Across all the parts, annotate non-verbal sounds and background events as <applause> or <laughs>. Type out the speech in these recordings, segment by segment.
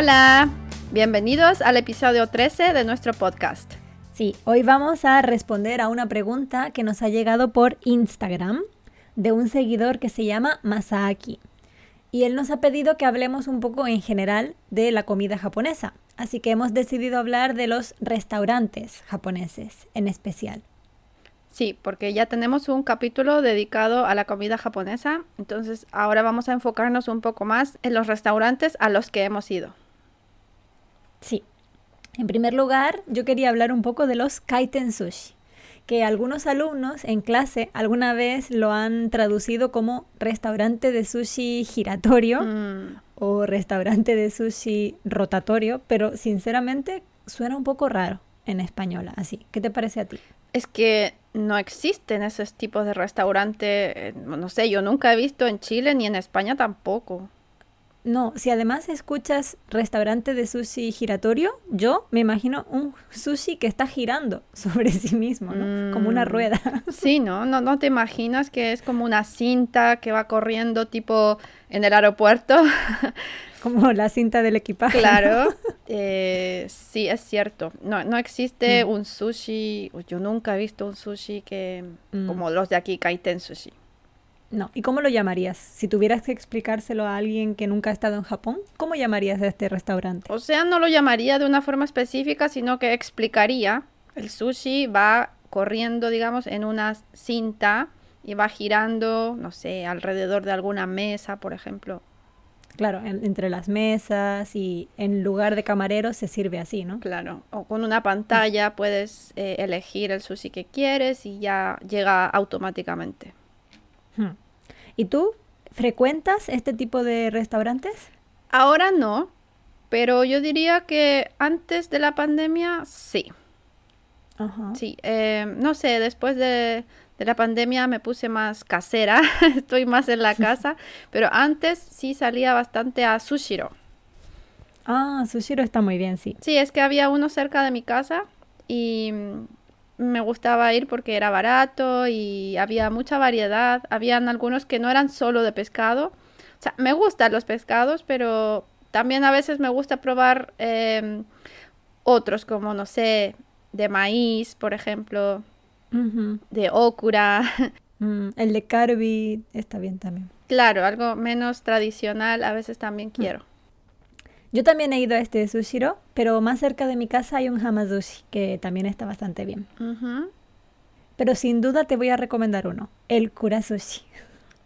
Hola. Bienvenidos al episodio 13 de nuestro podcast. Sí, hoy vamos a responder a una pregunta que nos ha llegado por Instagram de un seguidor que se llama Masaaki. Y él nos ha pedido que hablemos un poco en general de la comida japonesa. Así que hemos decidido hablar de los restaurantes japoneses en especial. Sí, porque ya tenemos un capítulo dedicado a la comida japonesa, entonces ahora vamos a enfocarnos un poco más en los restaurantes a los que hemos ido. Sí. En primer lugar, yo quería hablar un poco de los kaiten sushi, que algunos alumnos en clase alguna vez lo han traducido como restaurante de sushi giratorio Mm, o restaurante de sushi rotatorio, pero sinceramente suena un poco raro en español así. ¿Qué te parece a ti? Es que no existen esos tipos de restaurante, eh, no sé, yo nunca he visto en Chile ni en España tampoco. No, si además escuchas restaurante de sushi giratorio, yo me imagino un sushi que está girando <laughs> sobre sí mismo, ¿no? Como una Mm. rueda. Sí, ¿no? ¿no? ¿No te imaginas que es como una cinta que va corriendo tipo en el aeropuerto? <laughs> Como la cinta del equipaje. ¿no? Claro, <laughs> eh, sí, es cierto. No, no existe Mm. un sushi, yo nunca he visto un sushi que, Mm. como los de aquí, Kaiten Sushi. No. ¿Y cómo lo llamarías? Si tuvieras que explicárselo a alguien que nunca ha estado en Japón, ¿cómo llamarías a este restaurante? O sea, no lo llamaría de una forma específica, sino que explicaría. El sushi va corriendo, digamos, en una cinta y va girando, no sé, alrededor de alguna mesa, por ejemplo. Claro, en- entre las mesas y en lugar de camareros se sirve así, ¿no? Claro, o con una pantalla puedes eh, elegir el sushi que quieres y ya llega automáticamente. ¿Y tú frecuentas este tipo de restaurantes? Ahora no, pero yo diría que antes de la pandemia sí. Ajá. Sí, eh, no sé, después de, de la pandemia me puse más casera, <laughs> estoy más en la casa, <laughs> pero antes sí salía bastante a Sushiro. Ah, Sushiro está muy bien, sí. Sí, es que había uno cerca de mi casa y me gustaba ir porque era barato y había mucha variedad. Habían algunos que no eran solo de pescado. O sea, me gustan los pescados, pero también a veces me gusta probar em, otros como, no sé, de maíz, por ejemplo, de okura. <laughs> Mm, el de Carby está bien también. Claro, algo menos tradicional a veces también quiero. Yo también he ido a este Sushiro, pero más cerca de mi casa hay un Hamazushi que también está bastante bien. Pero sin duda te voy a recomendar uno, el Kurasushi.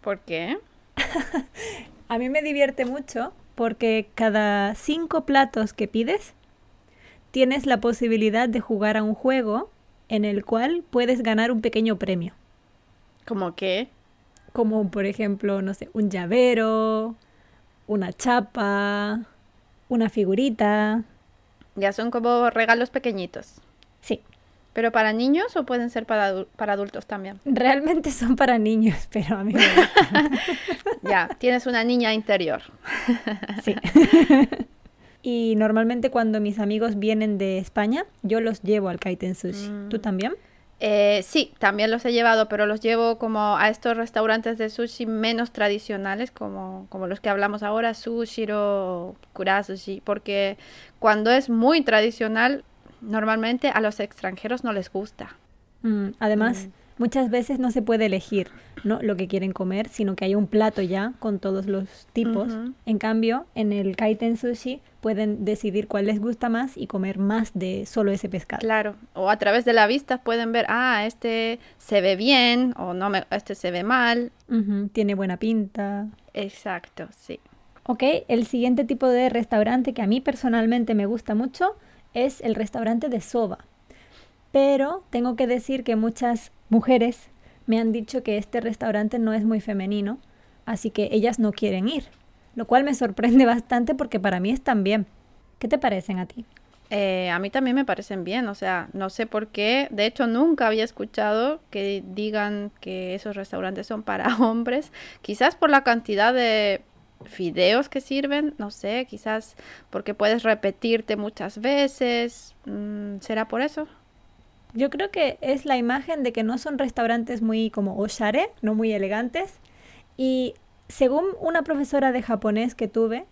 ¿Por qué? <laughs> A mí me divierte mucho porque cada cinco platos que pides tienes la posibilidad de jugar a un juego en el cual puedes ganar un pequeño premio. ¿Cómo qué? Como por ejemplo, no sé, un llavero, una chapa, una figurita. Ya son como regalos pequeñitos. Sí, ¿Pero para niños o pueden ser para, adu- para adultos también? realmente <laughs> son para niños, pero a mí me. <laughs> Ya, tienes una niña interior. <laughs> Sí. y normalmente cuando mis amigos vienen de España, yo los llevo al Kaiten Sushi. ¿Tú Mm. también? Eh, sí, también los he llevado, pero los llevo como a estos restaurantes de sushi menos tradicionales, como, como los que hablamos ahora, Sushiro, Kurasushi, porque cuando es muy tradicional, normalmente a los extranjeros no les gusta. Mm, además, Mm. Muchas veces no se puede elegir ¿no? lo que quieren comer, sino que hay un plato ya con todos los tipos. En cambio, en el Kaiten Sushi pueden decidir cuál les gusta más y comer más de solo ese pescado. Claro, o a través de la vista pueden ver, ah, este se ve bien o no me, este se ve mal. Tiene buena pinta. Exacto, sí. Ok, el siguiente tipo de restaurante que a mí personalmente me gusta mucho es el restaurante de soba. Pero tengo que decir que muchas mujeres me han dicho que este restaurante no es muy femenino, así que ellas no quieren ir, lo cual me sorprende <laughs> bastante porque para mí están bien. ¿Qué te parecen a ti? Eh, a mí también me parecen bien, o sea, no sé por qué. De hecho, nunca había escuchado que digan que esos restaurantes son para <laughs> hombres. Quizás por la cantidad de fideos que sirven, no sé, quizás porque puedes repetirte muchas veces. mm, ¿Será por eso? Yo creo que es la imagen de que no son restaurantes muy como oshare, no muy elegantes. Y según una profesora de japonés que tuve,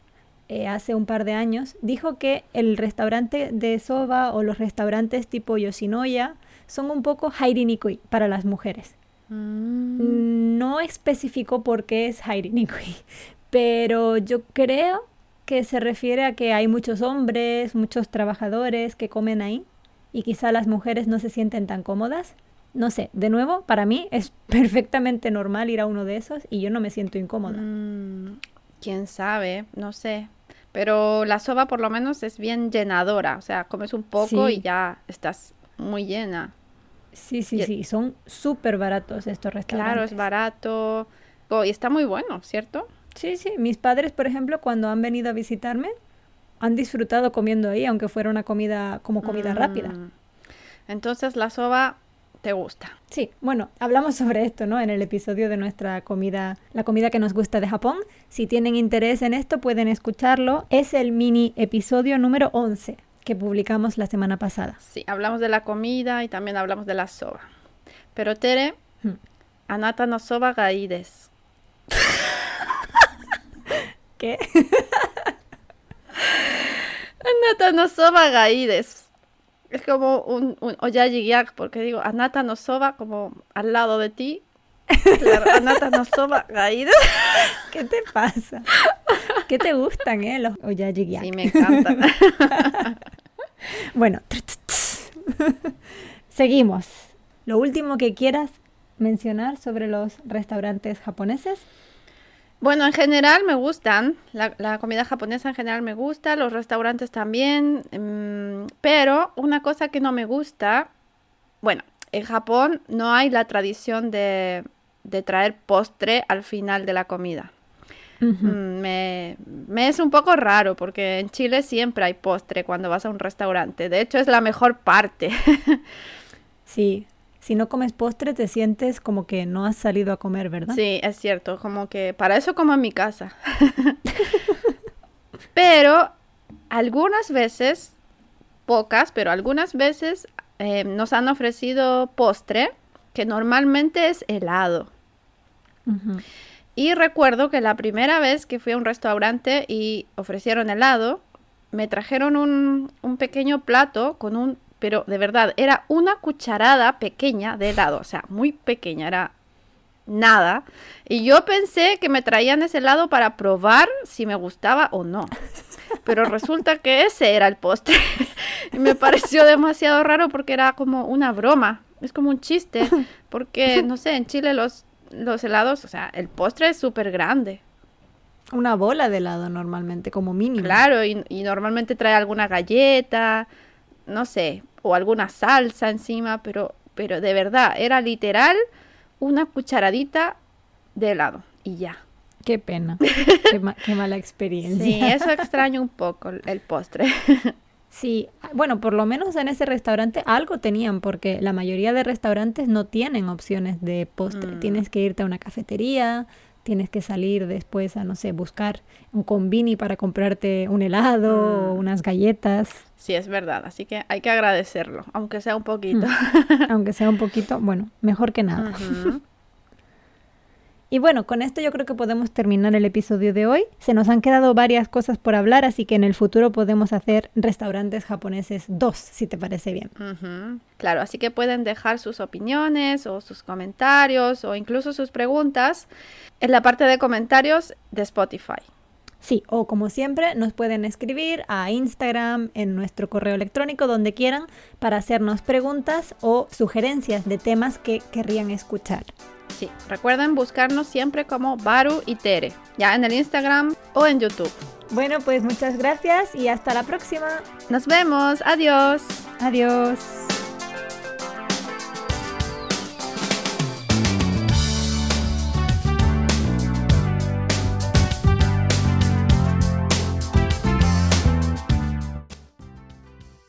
eh, hace un par de años, dijo que el restaurante de soba o los restaurantes tipo Yoshinoya son un poco Hairinikui para las mujeres. Mm. No especificó por qué es Hairinikui, <laughs> pero yo creo que se refiere a que hay muchos hombres, muchos trabajadores que comen ahí y quizá las mujeres no se sienten tan cómodas. No sé, de nuevo, para mí es <laughs> perfectamente normal ir a uno de esos y yo no me siento incómoda. Mm, Quién sabe, no sé. Pero la soba por lo menos es bien llenadora. O sea, comes un poco Sí. y ya estás muy llena. Sí, sí, Y- sí, son súper baratos estos restaurantes. Claro, es barato. Oh, y está muy bueno, ¿cierto? Sí, sí, mis padres, por ejemplo, cuando han venido a visitarme, han disfrutado comiendo ahí, aunque fuera una comida como comida rápida. Mm. Entonces la soba te gusta. Sí, bueno, hablamos sobre esto, ¿no? En el episodio de nuestra comida, la comida que nos gusta de Japón. Si tienen interés en esto, pueden escucharlo. Es el mini episodio número 11 que publicamos la semana pasada. Sí, hablamos de la comida y también hablamos de la soba. Pero Tere, Hmm. anata no soba ga ii desu. <laughs> ¿Qué? <laughs> Anata no soba ga ii desu. Es como un, un porque digo, anata no soba como al lado de ti. Claro, anata no soba ga ii desu. <laughs> ¿Qué te pasa? ¿Qué te gustan, eh? Los oyajigyak. Sí, me encanta. <laughs> Bueno, seguimos. Lo último que quieras mencionar sobre los restaurantes japoneses. Bueno, en general me gustan, la, la comida japonesa en general me gusta, los restaurantes también, mm, pero una cosa que no me gusta, bueno, en Japón no hay la tradición de, de traer postre al final de la comida. Mm, Me, me es un poco raro porque en Chile siempre hay postre cuando vas a un restaurante, de hecho es la mejor parte. <laughs> Sí, si no comes postre te sientes como que no has salido a comer, ¿verdad? Sí, es cierto, como que para eso como en mi casa. <laughs> pero algunas veces, pocas, pero algunas veces eh, nos han ofrecido postre que normalmente es helado. Y recuerdo que la primera vez que fui a un restaurante y ofrecieron helado, me trajeron un, un pequeño plato con un, pero de verdad, era una cucharada pequeña de helado, o sea, muy pequeña, era nada. Y yo pensé que me traían ese helado para probar si me gustaba o no. Pero resulta que ese era el postre. <laughs> y me pareció demasiado raro porque era como una broma, es como un chiste, porque, no sé, en Chile los, los helados, o sea, el postre es súper grande. Una bola de helado normalmente, como mínimo. Claro, y, y normalmente trae alguna galleta, no sé, o alguna salsa encima, pero, pero de verdad, era literal una cucharadita de helado y ya. Qué pena. <laughs> qué, ma- qué mala experiencia. Sí, eso extraño un poco el el postre. <laughs> Sí, bueno, por lo menos en ese restaurante algo tenían, porque la mayoría de restaurantes no tienen opciones de postre. Mm. Tienes que irte a una cafetería, tienes que salir después a, no sé, buscar un convini para comprarte un helado o Mm. unas galletas, Sí, es verdad, así que hay que agradecerlo, aunque sea un poquito. <laughs> aunque sea un poquito, bueno, mejor que nada. Y bueno, con esto yo creo que podemos terminar el episodio de hoy. Se nos han quedado varias cosas por hablar, así que en el futuro podemos hacer restaurantes japoneses 2, si te parece bien. Claro, así que pueden dejar sus opiniones o sus comentarios o incluso sus preguntas en la parte de comentarios de Spotify. Sí, o como siempre, nos pueden escribir a Instagram, en nuestro correo electrónico, donde quieran, para hacernos preguntas o sugerencias de temas que querrían escuchar. Sí, recuerden buscarnos siempre como Baru y Tere, ya en el Instagram o en YouTube. Bueno, pues muchas gracias y hasta la próxima. Nos vemos, adiós. Adiós.